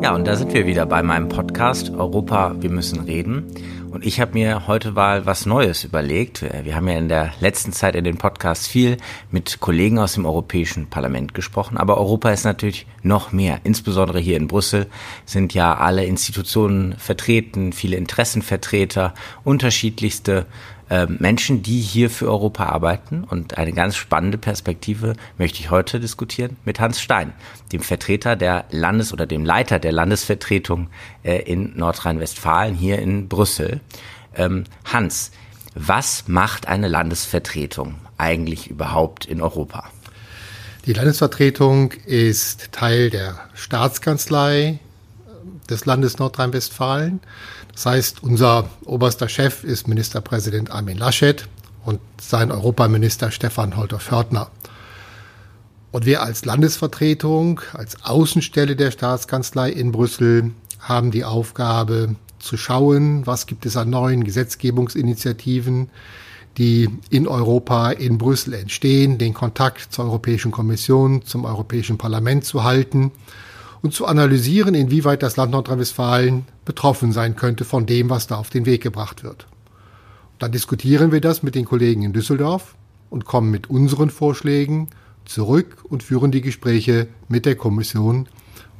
Ja, und da sind wir wieder bei meinem Podcast Europa, wir müssen reden. Und ich habe mir heute mal was Neues überlegt. Wir haben ja in der letzten Zeit in den Podcasts viel mit Kollegen aus dem Europäischen Parlament gesprochen. Aber Europa ist natürlich noch mehr. Insbesondere hier in Brüssel sind ja alle Institutionen vertreten, viele Interessenvertreter, unterschiedlichste äh, Menschen, die hier für Europa arbeiten. Und eine ganz spannende Perspektive möchte ich heute diskutieren mit Hans Stein, dem Vertreter der Landes- oder dem Leiter der Landesvertretung äh, in Nordrhein-Westfalen hier in Brüssel. Ähm, Hans, was macht eine Landesvertretung eigentlich überhaupt in Europa? Die Landesvertretung ist Teil der Staatskanzlei des Landes Nordrhein-Westfalen. Das heißt, unser oberster Chef ist Ministerpräsident Armin Laschet und sein Europaminister Stefan Holter-Fördner. Und wir als Landesvertretung, als Außenstelle der Staatskanzlei in Brüssel haben die Aufgabe zu schauen, was gibt es an neuen Gesetzgebungsinitiativen, die in Europa, in Brüssel entstehen, den Kontakt zur Europäischen Kommission, zum Europäischen Parlament zu halten und zu analysieren, inwieweit das Land Nordrhein-Westfalen betroffen sein könnte von dem, was da auf den Weg gebracht wird. Dann diskutieren wir das mit den Kollegen in Düsseldorf und kommen mit unseren Vorschlägen zurück und führen die Gespräche mit der Kommission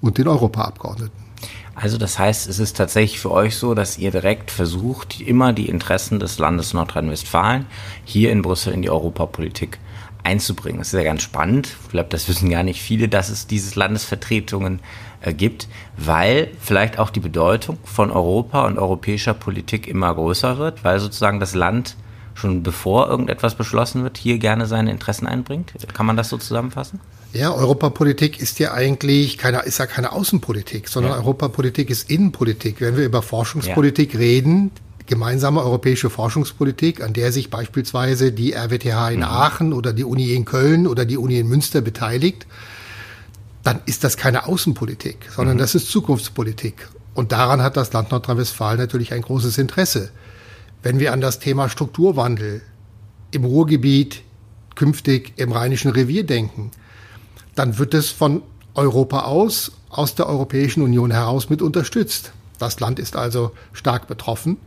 und den Europaabgeordneten. Also das heißt, es ist tatsächlich für euch so, dass ihr direkt versucht, immer die Interessen des Landes Nordrhein-Westfalen hier in Brüssel in die Europapolitik einzubringen. Das ist ja ganz spannend. Ich glaube, das wissen gar nicht viele, dass es diese Landesvertretungen äh, gibt, weil vielleicht auch die Bedeutung von Europa und europäischer Politik immer größer wird, weil sozusagen das Land schon bevor irgendetwas beschlossen wird, hier gerne seine Interessen einbringt. Kann man das so zusammenfassen? Ja, Europapolitik ist ja eigentlich keine, ist ja keine Außenpolitik, sondern ja. Europapolitik ist Innenpolitik. Wenn wir über Forschungspolitik ja. reden, gemeinsame europäische Forschungspolitik, an der sich beispielsweise die RWTH in mhm. Aachen oder die Uni in Köln oder die Uni in Münster beteiligt, dann ist das keine Außenpolitik, sondern mhm. das ist Zukunftspolitik. Und daran hat das Land Nordrhein-Westfalen natürlich ein großes Interesse. Wenn wir an das Thema Strukturwandel im Ruhrgebiet, künftig im Rheinischen Revier denken, dann wird es von Europa aus, aus der Europäischen Union heraus mit unterstützt. Das Land ist also stark betroffen.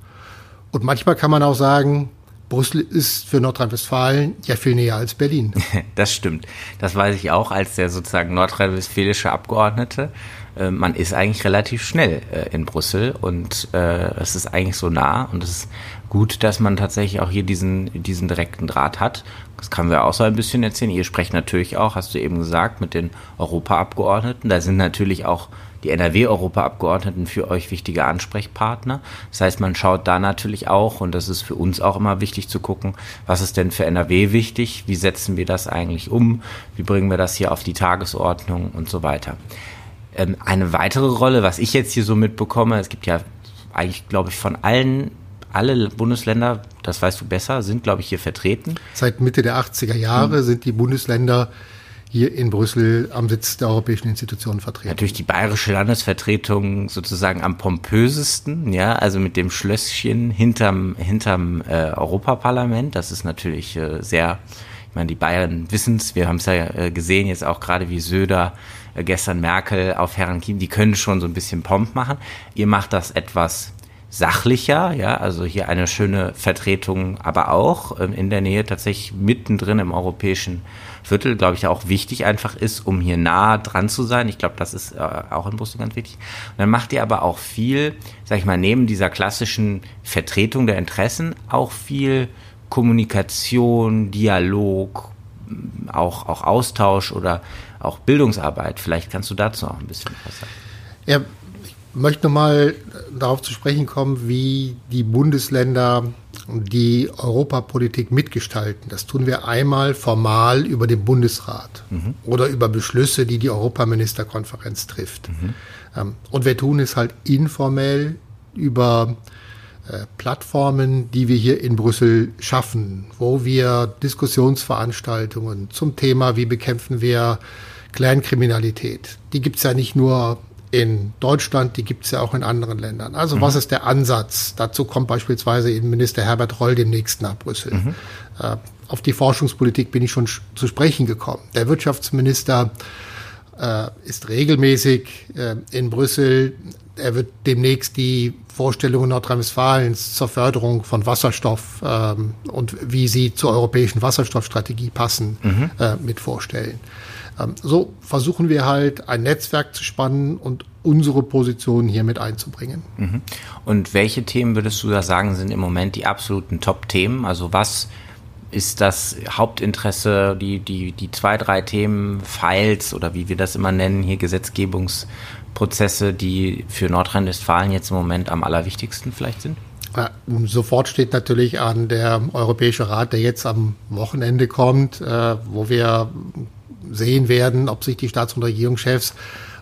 Und manchmal kann man auch sagen, Brüssel ist für Nordrhein-Westfalen ja viel näher als Berlin. Das stimmt. Das weiß ich auch als der sozusagen nordrhein-westfälische Abgeordnete. Äh, man ist eigentlich relativ schnell äh, in Brüssel und äh, es ist eigentlich so nah und es ist gut, dass man tatsächlich auch hier diesen, diesen direkten Draht hat. Das können wir auch so ein bisschen erzählen. Ihr sprecht natürlich auch, hast du eben gesagt, mit den Europaabgeordneten. Da sind natürlich auch die NRW-Europaabgeordneten für euch wichtige Ansprechpartner. Das heißt, man schaut da natürlich auch, und das ist für uns auch immer wichtig zu gucken, was ist denn für NRW wichtig, wie setzen wir das eigentlich um, wie bringen wir das hier auf die Tagesordnung und so weiter. Ähm, eine weitere Rolle, was ich jetzt hier so mitbekomme, es gibt ja eigentlich, glaube ich, von allen alle Bundesländer, das weißt du besser, sind, glaube ich, hier vertreten. Seit Mitte der 80er Jahre hm. sind die Bundesländer hier in Brüssel am Sitz der europäischen Institutionen vertreten. Natürlich die bayerische Landesvertretung sozusagen am pompösesten, ja, also mit dem Schlösschen hinterm, hinterm äh, Europaparlament. Das ist natürlich äh, sehr, ich meine, die Bayern wissen es, wir haben es ja äh, gesehen, jetzt auch gerade wie Söder äh, gestern Merkel auf Herrn Kim, die können schon so ein bisschen Pomp machen. Ihr macht das etwas sachlicher, ja, also hier eine schöne Vertretung, aber auch ähm, in der Nähe tatsächlich mittendrin im europäischen Viertel, glaube ich, auch wichtig einfach ist, um hier nah dran zu sein. Ich glaube, das ist äh, auch in Brüssel ganz wichtig. Und dann macht ihr aber auch viel, sag ich mal, neben dieser klassischen Vertretung der Interessen auch viel Kommunikation, Dialog, auch, auch Austausch oder auch Bildungsarbeit. Vielleicht kannst du dazu auch ein bisschen was sagen. Ja, möchte mal darauf zu sprechen kommen, wie die Bundesländer die Europapolitik mitgestalten. Das tun wir einmal formal über den Bundesrat mhm. oder über Beschlüsse, die die Europaministerkonferenz trifft. Mhm. Ähm, und wir tun es halt informell über äh, Plattformen, die wir hier in Brüssel schaffen, wo wir Diskussionsveranstaltungen zum Thema, wie bekämpfen wir Kleinkriminalität, die gibt es ja nicht nur in Deutschland, die gibt es ja auch in anderen Ländern. Also mhm. was ist der Ansatz? Dazu kommt beispielsweise Innenminister Herbert Reul demnächst nach Brüssel. Mhm. Äh, auf die Forschungspolitik bin ich schon zu sprechen gekommen. Der Wirtschaftsminister äh, ist regelmäßig äh, in Brüssel. Er wird demnächst die Vorstellungen Nordrhein-Westfalens zur Förderung von Wasserstoff ähm, und wie sie zur europäischen Wasserstoffstrategie passen, mhm. äh, mit vorstellen. Ähm, so versuchen wir halt ein Netzwerk zu spannen und unsere Position hier mit einzubringen. Mhm. Und welche Themen würdest du da sagen, sind im Moment die absoluten Top-Themen? Also was ist das Hauptinteresse, die, die, die zwei, drei Themen, Files oder wie wir das immer nennen, hier Gesetzgebungsprozesse, die für Nordrhein-Westfalen jetzt im Moment am allerwichtigsten vielleicht sind? Sofort steht natürlich an der Europäische Rat, der jetzt am Wochenende kommt, äh, wo wir sehen werden, ob sich die Staats- und Regierungschefs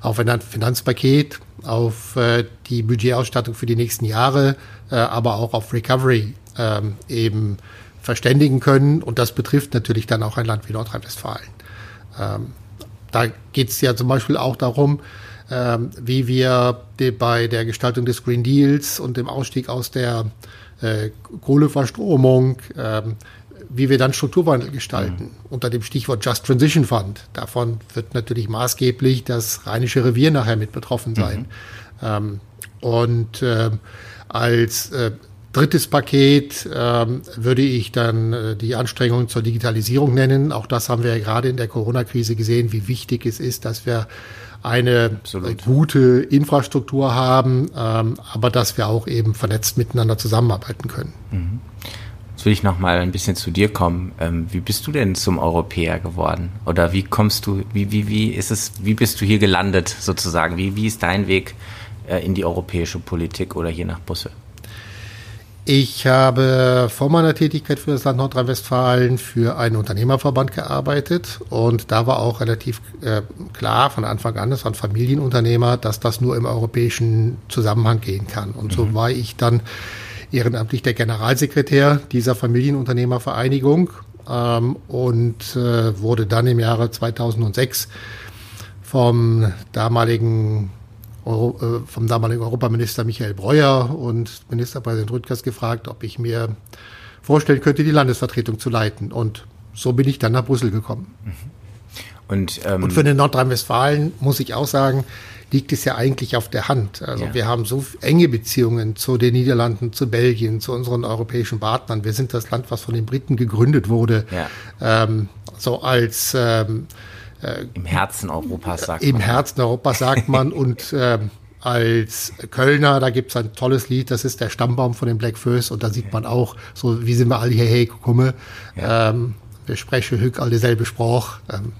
auf ein Finanzpaket, auf äh, die Budgetausstattung für die nächsten Jahre, äh, aber auch auf Recovery ähm, eben verständigen können. Und das betrifft natürlich dann auch ein Land wie Nordrhein-Westfalen. Ähm, da geht es ja zum Beispiel auch darum, ähm, wie wir bei der Gestaltung des Green Deals und dem Ausstieg aus der äh, Kohleverstromung, wie wir dann Strukturwandel gestalten. Mhm. Unter dem Stichwort Just Transition Fund. Davon wird natürlich maßgeblich das Rheinische Revier nachher mit betroffen sein. Mhm. Ähm, und äh, als äh, drittes Paket ähm, würde ich dann äh, die Anstrengungen zur Digitalisierung nennen. Auch das haben wir ja gerade in der Corona-Krise gesehen, wie wichtig es ist, dass wir eine Absolut. gute Infrastruktur haben, ähm, aber dass wir auch eben vernetzt miteinander zusammenarbeiten können. Mhm. Jetzt will ich noch mal ein bisschen zu dir kommen. Ähm, wie bist du denn zum Europäer geworden? Oder wie kommst du, wie, wie, wie ist es, wie bist du hier gelandet sozusagen? Wie, wie ist dein Weg äh, in die europäische Politik oder hier nach Brüssel? Ich habe vor meiner Tätigkeit für das Land Nordrhein-Westfalen für einen Unternehmerverband gearbeitet und da war auch relativ äh, klar von Anfang an, das waren Familienunternehmer, dass das nur im europäischen Zusammenhang gehen kann. Und so mhm. war ich dann ehrenamtlich der Generalsekretär dieser Familienunternehmervereinigung ähm, und äh, wurde dann im Jahre 2006 vom damaligen Euro, äh, vom damaligen Europaminister Michael Breuer und Ministerpräsident Rüttgers gefragt, ob ich mir vorstellen könnte, die Landesvertretung zu leiten. Und so bin ich dann nach Brüssel gekommen. Und, ähm, und für den Nordrhein-Westfalen muss ich auch sagen, liegt es ja eigentlich auf der Hand. Also ja. wir haben so enge Beziehungen zu den Niederlanden, zu Belgien, zu unseren europäischen Partnern. Wir sind das Land, was von den Briten gegründet wurde, ja. ähm, so als ähm, äh, Im Herzen Europas sagt Im man. Im Herzen Europas sagt man und äh, als Kölner, da gibt es ein tolles Lied, das ist der Stammbaum von den Black First und da sieht man auch, so wie sind wir alle hierher gekommen. Ja. Ähm, wir sprechen hück alle selbe Spruch. Ähm,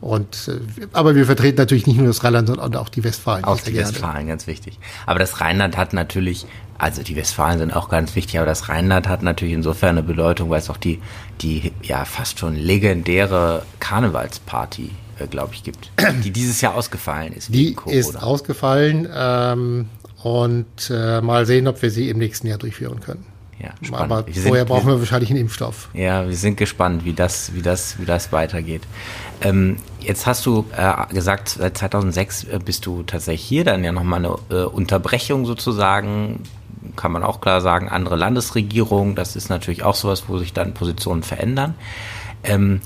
und, äh, aber wir vertreten natürlich nicht nur das Rheinland, sondern auch die Westfalen. Auch die Westfalen, ganz wichtig. Aber das Rheinland hat natürlich, also die Westfalen sind auch ganz wichtig, aber das Rheinland hat natürlich insofern eine Bedeutung, weil es auch die, die ja fast schon legendäre Karnevalsparty, äh, glaube ich, gibt, die dieses Jahr ausgefallen ist. Die ist ausgefallen ähm, und äh, mal sehen, ob wir sie im nächsten Jahr durchführen können. Ja, spannend. Aber wir vorher sind, brauchen wir wahrscheinlich einen Impfstoff. Ja, wir sind gespannt, wie das, wie das, wie das weitergeht. Ähm, jetzt hast du äh, gesagt, seit 2006 äh, bist du tatsächlich hier, dann ja nochmal eine äh, Unterbrechung sozusagen, kann man auch klar sagen, andere Landesregierung, das ist natürlich auch sowas, wo sich dann Positionen verändern. Ähm,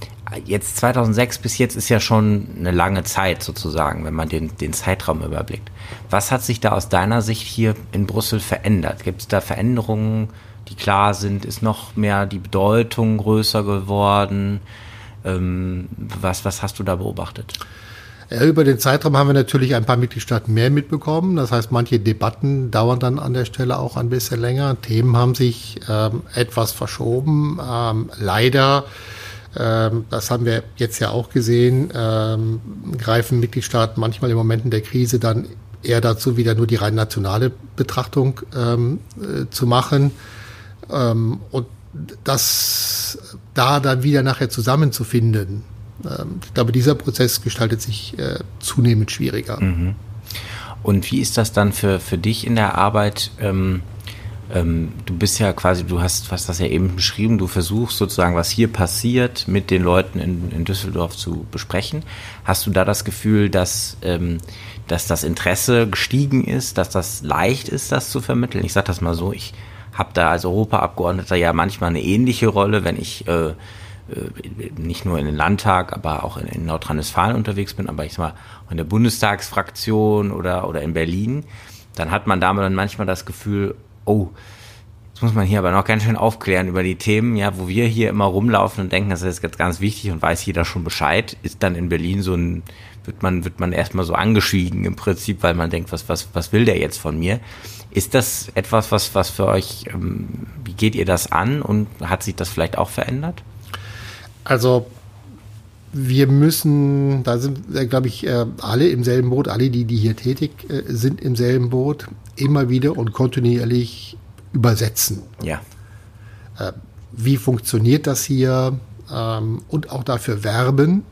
jetzt 2006 bis jetzt ist ja schon eine lange Zeit sozusagen, wenn man den, den Zeitraum überblickt. Was hat sich da aus deiner Sicht hier in Brüssel verändert? Gibt es da Veränderungen, die klar sind? Ist noch mehr die Bedeutung größer geworden? Ähm, was, was hast du da beobachtet? Über den Zeitraum haben wir natürlich ein paar Mitgliedstaaten mehr mitbekommen. Das heißt, manche Debatten dauern dann an der Stelle auch ein bisschen länger. Themen haben sich ähm, etwas verschoben. Ähm, leider, ähm, das haben wir jetzt ja auch gesehen, ähm, greifen Mitgliedstaaten manchmal in Momenten der Krise dann eher dazu, wieder nur die rein nationale Betrachtung ähm, äh, zu machen. Ähm, und das da dann wieder nachher zusammenzufinden, ähm, ich glaube, dieser Prozess gestaltet sich äh, zunehmend schwieriger. Mhm. Und wie ist das dann für, für dich in der Arbeit? Ähm, ähm, du bist ja quasi, du hast, hast das ja eben beschrieben, du versuchst sozusagen, was hier passiert, mit den Leuten in, in Düsseldorf zu besprechen. Hast du da das Gefühl, dass, ähm, dass das Interesse gestiegen ist, dass das leicht ist, das zu vermitteln? Ich sage das mal so, ich habe da als Europaabgeordneter ja manchmal eine ähnliche Rolle, wenn ich äh, äh, nicht nur in den Landtag, aber auch in, in Nordrhein-Westfalen unterwegs bin, aber ich sag mal in der Bundestagsfraktion oder, oder in Berlin, dann hat man damit dann manchmal das Gefühl, oh, jetzt muss man hier aber noch ganz schön aufklären über die Themen, ja, wo wir hier immer rumlaufen und denken, das ist jetzt ganz wichtig und weiß jeder schon Bescheid, ist dann in Berlin so ein, wird man, wird man erstmal so angeschwiegen im Prinzip, weil man denkt, was, was, was will der jetzt von mir? Ist das etwas, was, was für euch, ähm, wie geht ihr das an und hat sich das vielleicht auch verändert? Also, wir müssen, da sind, äh, glaube ich, äh, alle im selben Boot, alle, die, die hier tätig äh, sind, im selben Boot, immer wieder und kontinuierlich übersetzen. Ja. Wie funktioniert das hier? Ähm, und auch dafür werben,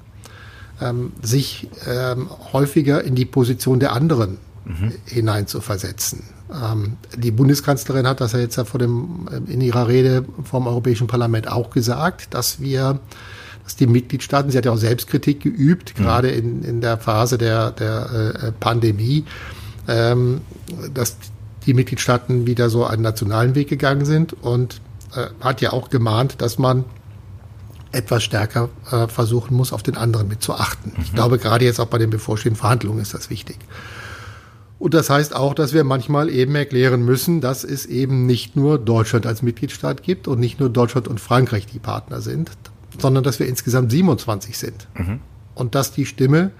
ähm, sich ähm, häufiger in die Position der anderen mhm. hinein zu versetzen. Die Bundeskanzlerin hat das ja jetzt ja vor dem, in ihrer Rede vom Europäischen Parlament auch gesagt, dass wir dass die Mitgliedstaaten, sie hat ja auch Selbstkritik geübt, mhm. gerade in, in der Phase der, der äh, Pandemie, ähm, dass die Mitgliedstaaten wieder so einen nationalen Weg gegangen sind und äh, hat ja auch gemahnt, dass man etwas stärker äh, versuchen muss, auf den anderen mit zu achten. Mhm. Ich glaube, gerade jetzt auch bei den bevorstehenden Verhandlungen ist das wichtig. Und das heißt auch, dass wir manchmal eben erklären müssen, dass es eben nicht nur Deutschland als Mitgliedstaat gibt und nicht nur Deutschland und Frankreich die Partner sind, sondern dass wir insgesamt 27 sind. Mhm. Und dass die Stimme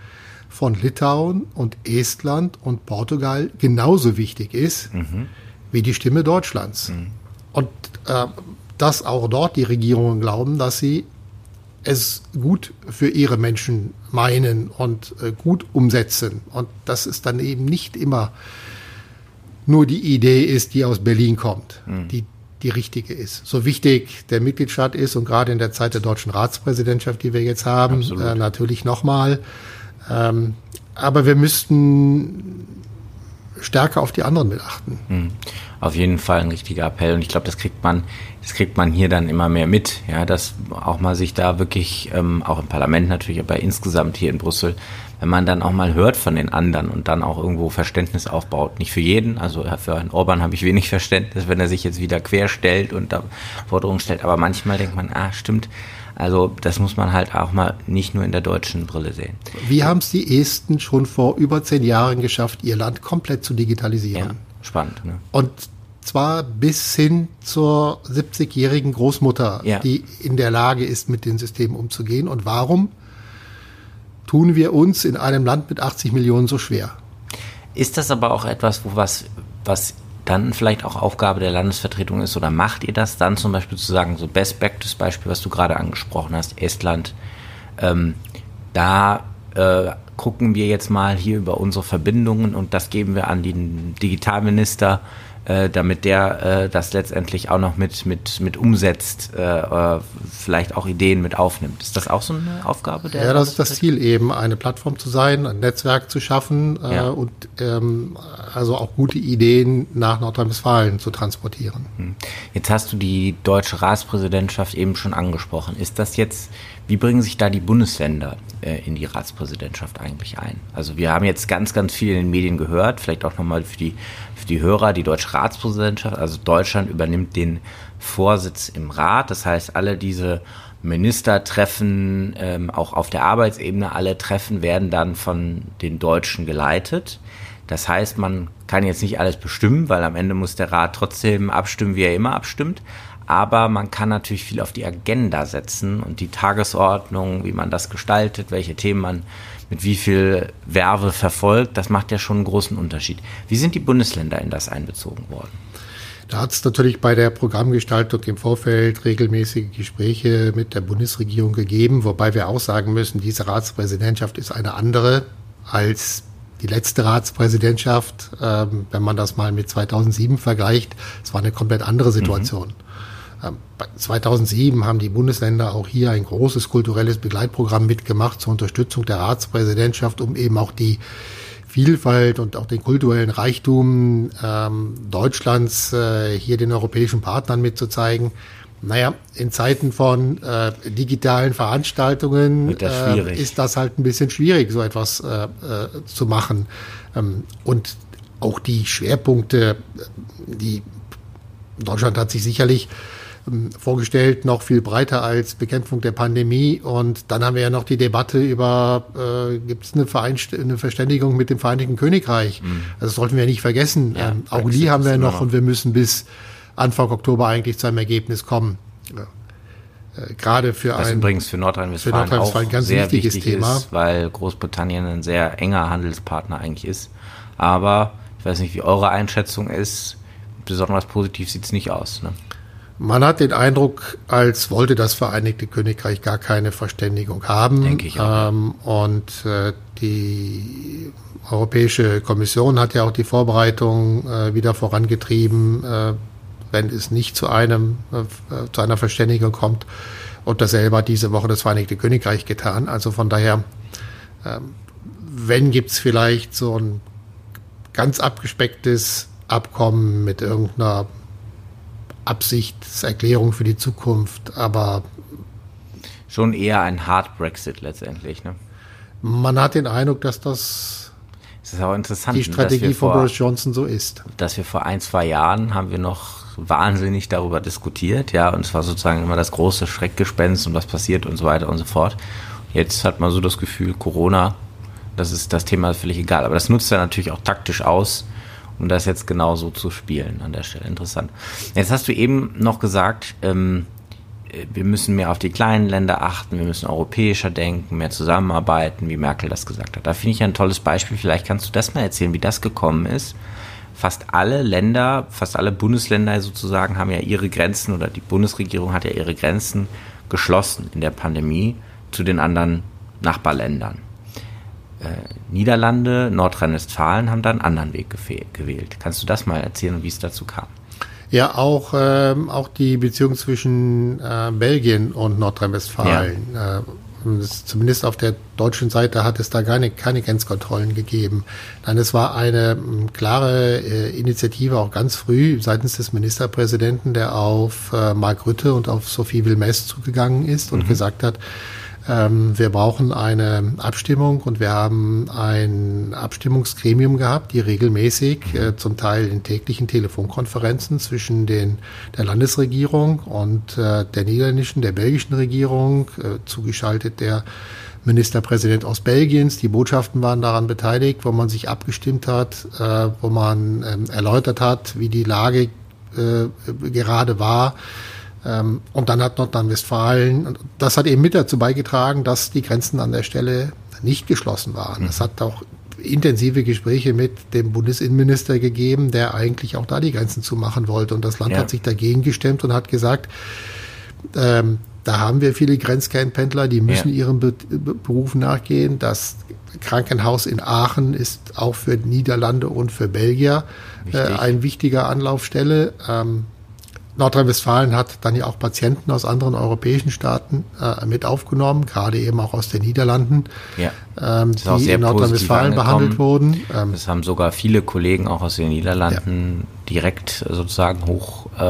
von Litauen und Estland und Portugal genauso wichtig ist mhm. wie die Stimme Deutschlands. Mhm. Und äh, dass auch dort die Regierungen glauben, dass sie es gut für ihre Menschen meinen und äh, gut umsetzen. Und dass es dann eben nicht immer nur die Idee ist, die aus Berlin kommt, mhm. die die richtige ist. So wichtig der Mitgliedstaat ist und gerade in der Zeit der deutschen Ratspräsidentschaft, die wir jetzt haben, äh, natürlich nochmal. Ähm, aber wir müssten stärker auf die anderen mit achten. Mhm. Auf jeden Fall ein richtiger Appell und ich glaube, das kriegt man, das kriegt man hier dann immer mehr mit, ja, dass auch mal sich da wirklich, ähm, auch im Parlament natürlich, aber insgesamt hier in Brüssel wenn man dann auch mal hört von den anderen und dann auch irgendwo Verständnis aufbaut. Nicht für jeden, also für einen Orban habe ich wenig Verständnis, wenn er sich jetzt wieder quer stellt und da Forderungen stellt, aber manchmal denkt man, ah, stimmt, also das muss man halt auch mal nicht nur in der deutschen Brille sehen. Wie haben es die Esten schon vor über zehn Jahren geschafft, ihr Land komplett zu digitalisieren? Ja, spannend. Ne? Und zwar bis hin zur 70-jährigen Großmutter, ja. die in der Lage ist, mit den Systemen umzugehen. Und warum? tun wir uns in einem Land mit 80 Millionen so schwer. Ist das aber auch etwas, wo was, was dann vielleicht auch Aufgabe der Landesvertretung ist oder macht ihr das dann zum Beispiel zu sagen, so Best Practice Beispiel, was du gerade angesprochen hast, Estland, ähm, da äh, gucken wir jetzt mal hier über unsere Verbindungen und das geben wir an den Digitalminister äh, damit der äh, das letztendlich auch noch mit, mit, mit umsetzt, äh, äh, vielleicht auch Ideen mit aufnimmt. Ist das auch so eine Aufgabe der? Ja, das ist das Ziel eben, eine Plattform zu sein, ein Netzwerk zu schaffen äh, ja. und ähm, also auch gute Ideen nach Nordrhein-Westfalen zu transportieren. Hm. Jetzt hast du die deutsche Ratspräsidentschaft eben schon angesprochen. Ist das jetzt wie bringen sich da die Bundesländer äh, in die Ratspräsidentschaft eigentlich ein? Also wir haben jetzt ganz, ganz viel in den Medien gehört, vielleicht auch nochmal für die, für die Hörer, die deutsche Ratspräsidentschaft, also Deutschland übernimmt den Vorsitz im Rat. Das heißt, alle diese Ministertreffen, ähm, auch auf der Arbeitsebene, alle Treffen werden dann von den Deutschen geleitet. Das heißt, man kann jetzt nicht alles bestimmen, weil am Ende muss der Rat trotzdem abstimmen, wie er immer abstimmt aber man kann natürlich viel auf die Agenda setzen und die Tagesordnung, wie man das gestaltet, welche Themen man mit wie viel Werbe verfolgt, das macht ja schon einen großen Unterschied. Wie sind die Bundesländer in das einbezogen worden? Da hat es natürlich bei der Programmgestaltung im Vorfeld regelmäßige Gespräche mit der Bundesregierung gegeben, wobei wir auch sagen müssen, diese Ratspräsidentschaft ist eine andere als die letzte Ratspräsidentschaft. Ähm, wenn man das mal mit 2007 vergleicht, es war eine komplett andere Situation. Mhm. 2007 ähm, haben die Bundesländer auch hier ein großes kulturelles Begleitprogramm mitgemacht zur Unterstützung der Ratspräsidentschaft, um eben auch die Vielfalt und auch den kulturellen Reichtum ähm, Deutschlands äh, hier den europäischen Partnern mitzuzeigen. Naja, in Zeiten von äh, digitalen Veranstaltungen äh, ist das halt ein bisschen schwierig, so etwas äh, äh, zu machen. Ähm, und auch die Schwerpunkte, die Deutschland hat sich sicherlich vorgestellt, noch viel breiter als Bekämpfung der Pandemie. Und dann haben wir ja noch die Debatte über, äh, gibt es eine, eine Verständigung mit dem Vereinigten Königreich? Mhm. Also das sollten wir nicht vergessen. Ja, ähm, auch die haben wir noch und wir müssen bis Anfang Oktober eigentlich zu einem Ergebnis kommen. Ja. Äh, gerade für das ein übrigens für Nordrhein-Westfalen Nordrhein ganz sehr wichtiges wichtig Thema. ist, weil Großbritannien ein sehr enger Handelspartner eigentlich ist. Aber ich weiß nicht, wie eure Einschätzung ist. Besonders positiv sieht es nicht aus. Ne? Man hat den Eindruck, als wollte das Vereinigte Königreich gar keine Verständigung haben. Denke ich auch. Ähm, und äh, die Europäische Kommission hat ja auch die Vorbereitung äh, wieder vorangetrieben, äh, wenn es nicht zu einem äh, zu einer Verständigung kommt. Und dasselbe hat diese Woche das Vereinigte Königreich getan. Also von daher, ähm, wenn gibt's vielleicht so ein ganz abgespecktes Abkommen mit irgendeiner Absichtserklärung für die Zukunft, aber schon eher ein Hard Brexit letztendlich. Ne? Man hat den Eindruck, dass das, das ist auch interessant, die Strategie von Boris Johnson so ist. Dass wir vor ein, zwei Jahren haben wir noch wahnsinnig darüber diskutiert, ja, und es war sozusagen immer das große Schreckgespenst und was passiert und so weiter und so fort. Jetzt hat man so das Gefühl, Corona, das ist das Thema völlig egal. Aber das nutzt er natürlich auch taktisch aus, um das jetzt genau so zu spielen an der Stelle. Interessant. Jetzt hast du eben noch gesagt, ähm, wir müssen mehr auf die kleinen Länder achten, wir müssen europäischer denken, mehr zusammenarbeiten, wie Merkel das gesagt hat. Da finde ich ein tolles Beispiel. Vielleicht kannst du das mal erzählen, wie das gekommen ist. Fast alle Länder, fast alle Bundesländer sozusagen haben ja ihre Grenzen oder die Bundesregierung hat ja ihre Grenzen geschlossen in der Pandemie zu den anderen Nachbarländern äh, Niederlande, Nordrhein-Westfalen haben da einen anderen Weg gewählt. Kannst du das mal erzählen, wie es dazu kam? Ja, auch, ähm, auch die Beziehung zwischen äh, Belgien und Nordrhein-Westfalen. Ja. Äh, zumindest auf der deutschen Seite hat es da keine, keine Grenzkontrollen gegeben. Nein, es war eine m, klare äh, Initiative auch ganz früh seitens des Ministerpräsidenten, der auf äh, Mark Rütte und auf Sophie Wilmès zugegangen ist und mhm. gesagt hat, ähm, wir brauchen eine Abstimmung und wir haben ein Abstimmungsgremium gehabt, die regelmäßig, äh, zum Teil in täglichen Telefonkonferenzen zwischen den, der Landesregierung und äh, der niederländischen, der belgischen Regierung, äh, zugeschaltet der Ministerpräsident aus Belgiens. Die Botschaften waren daran beteiligt, wo man sich abgestimmt hat, äh, wo man ähm, erläutert hat, wie die Lage äh, gerade war und dann hat Nordrhein-Westfalen, das hat eben mit dazu beigetragen, dass die Grenzen an der Stelle nicht geschlossen waren. Es hat auch intensive Gespräche mit dem Bundesinnenminister gegeben, der eigentlich auch da die Grenzen zumachen wollte. Und das Land ja. hat sich dagegen gestemmt und hat gesagt, ähm, da haben wir viele Grenzkernpendler, die müssen ja. ihrem Be Beruf nachgehen. Das Krankenhaus in Aachen ist auch für Niederlande und für Belgier äh, ein wichtiger Anlaufstelle. Ähm, Nordrhein-Westfalen hat dann ja auch Patienten aus anderen europäischen Staaten äh, mit aufgenommen, gerade eben auch aus den Niederlanden, ja. ähm, die in Nordrhein-Westfalen behandelt wurden. Ähm, das haben sogar viele Kollegen auch aus den Niederlanden ja. direkt sozusagen hoch äh,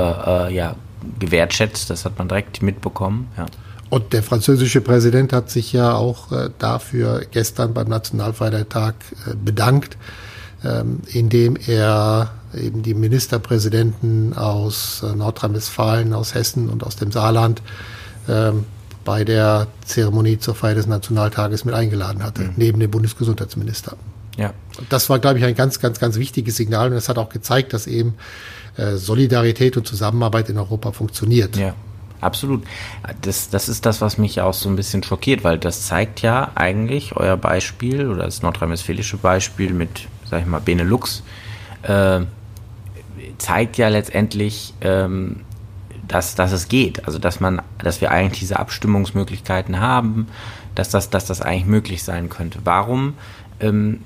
äh, ja, gewertschätzt. Das hat man direkt mitbekommen. Ja. Und der französische Präsident hat sich ja auch äh, dafür gestern beim Nationalfeiertag äh, bedankt, ähm, indem er eben die Ministerpräsidenten aus äh, Nordrhein-Westfalen, aus Hessen und aus dem Saarland ähm, bei der Zeremonie zur Feier des Nationaltages mit eingeladen hatte, mhm. neben dem Bundesgesundheitsminister. Ja. Das war, glaube ich, ein ganz, ganz, ganz wichtiges Signal und es hat auch gezeigt, dass eben äh, Solidarität und Zusammenarbeit in Europa funktioniert. Ja. Absolut. Das, das ist das, was mich auch so ein bisschen schockiert, weil das zeigt ja eigentlich euer Beispiel oder das nordrhein-westfälische Beispiel mit, sag ich mal, Benelux, äh, zeigt ja letztendlich, ähm, dass, dass es geht. Also dass man, dass wir eigentlich diese Abstimmungsmöglichkeiten haben, dass das, dass das eigentlich möglich sein könnte. Warum ähm,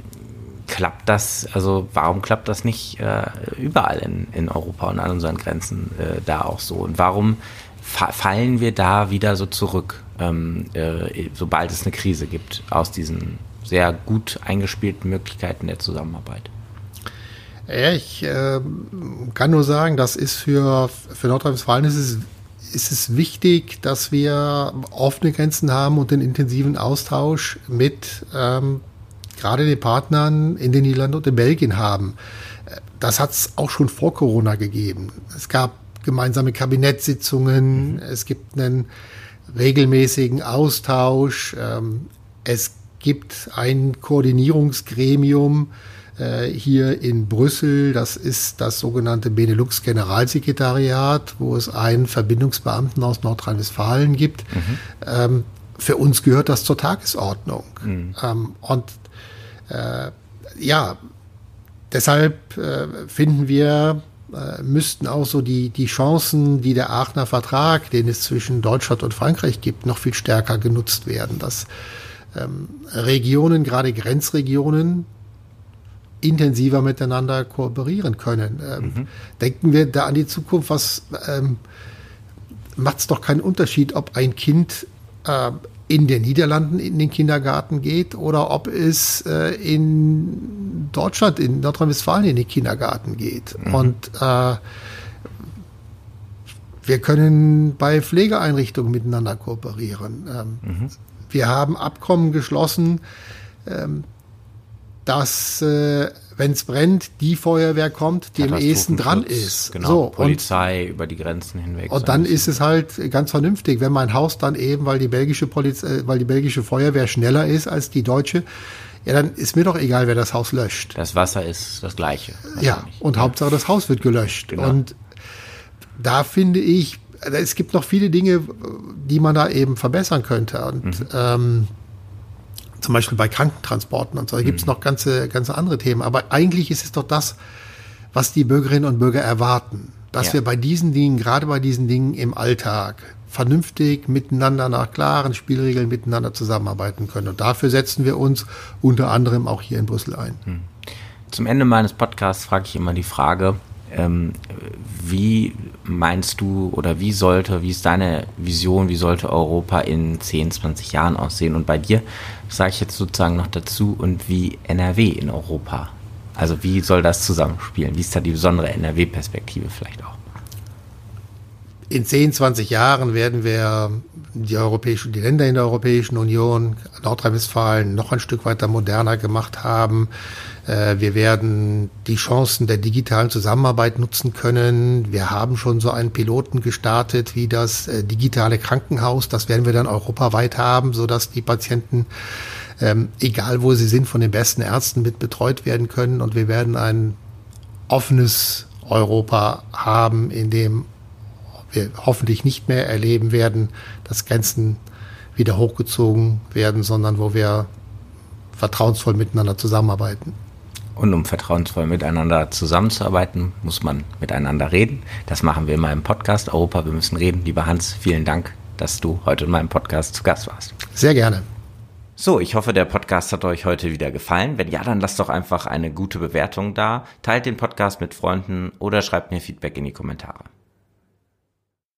klappt das, also warum klappt das nicht äh, überall in, in Europa und an unseren Grenzen äh, da auch so? Und warum fa fallen wir da wieder so zurück, ähm, äh, sobald es eine Krise gibt aus diesen sehr gut eingespielten Möglichkeiten der Zusammenarbeit. Ja, ich äh, kann nur sagen, das ist für, für Nordrhein-Westfalen ist es, ist es wichtig, dass wir offene Grenzen haben und den intensiven Austausch mit ähm, gerade den Partnern in den Niederlanden und in Belgien haben. Das hat es auch schon vor Corona gegeben. Es gab gemeinsame Kabinettssitzungen, mhm. es gibt einen regelmäßigen Austausch, ähm, es gibt ein Koordinierungsgremium, äh, hier in Brüssel. Das ist das sogenannte Benelux-Generalsekretariat, wo es einen Verbindungsbeamten aus Nordrhein-Westfalen gibt. Mhm. Ähm, für uns gehört das zur Tagesordnung. Mhm. Ähm, und äh, ja, deshalb äh, finden wir, äh, müssten auch so die, die Chancen, die der Aachener Vertrag, den es zwischen Deutschland und Frankreich gibt, noch viel stärker genutzt werden. Dass ähm, Regionen, gerade Grenzregionen, intensiver miteinander kooperieren können. Ähm, mhm. Denken wir da an die Zukunft, was ähm, macht es doch keinen Unterschied, ob ein Kind äh, in den Niederlanden in den Kindergarten geht oder ob es äh, in Deutschland, in Nordrhein-Westfalen in den Kindergarten geht. Mhm. Und äh, wir können bei Pflegeeinrichtungen miteinander kooperieren. Ähm, mhm. Wir haben Abkommen geschlossen, ähm, dass, äh, wenn es brennt, die Feuerwehr kommt, die am ehesten dran ist. Genau, so, Polizei und, über die Grenzen hinweg. Und dann ist es halt ganz vernünftig, wenn mein Haus dann eben, weil die belgische Polizei, äh, weil die belgische Feuerwehr schneller ist als die deutsche, ja, dann ist mir doch egal, wer das Haus löscht. Das Wasser ist das gleiche. Ja, und. Hauptsache das Haus wird gelöscht. Genau. Und da finde ich, es gibt noch viele Dinge, die man da eben verbessern könnte. Und mhm. ähm, zum Beispiel bei Krankentransporten und so. Da gibt es mhm. noch ganze, ganze andere Themen. Aber eigentlich ist es doch das, was die Bürgerinnen und Bürger erwarten. Dass ja. wir bei diesen Dingen, gerade bei diesen Dingen im Alltag, vernünftig miteinander nach klaren Spielregeln miteinander zusammenarbeiten können. Und dafür setzen wir uns unter anderem auch hier in Brüssel ein. Hm. Zum Ende meines Podcasts frage ich immer die Frage, ähm, wie meinst du oder wie sollte, wie ist deine Vision, wie sollte Europa in 10, 20 Jahren aussehen? Und bei dir sage ich jetzt sozusagen noch dazu, und wie NRW in Europa? Also wie soll das zusammenspielen? Wie ist da die besondere NRW-Perspektive vielleicht auch? In 10, 20 Jahren werden wir die europäischen, die Länder in der Europäischen Union, Nordrhein-Westfalen noch ein Stück weiter moderner gemacht haben. Äh, wir werden die Chancen der digitalen Zusammenarbeit nutzen können. Wir haben schon so einen Piloten gestartet wie das äh, digitale Krankenhaus. Das werden wir dann europaweit haben, sodass die Patienten, ähm, egal wo sie sind, von den besten Ärzten mit betreut werden können. Und wir werden ein offenes Europa haben, in dem wir hoffentlich nicht mehr erleben werden, dass Grenzen wieder hochgezogen werden, sondern wo wir vertrauensvoll miteinander zusammenarbeiten. Und um vertrauensvoll miteinander zusammenzuarbeiten, muss man miteinander reden. Das machen wir in meinem Podcast Europa, wir müssen reden. Lieber Hans, vielen Dank, dass du heute in meinem Podcast zu Gast warst. Sehr gerne. So, ich hoffe, der Podcast hat euch heute wieder gefallen. Wenn ja, dann lasst doch einfach eine gute Bewertung da, teilt den Podcast mit Freunden oder schreibt mir Feedback in die Kommentare.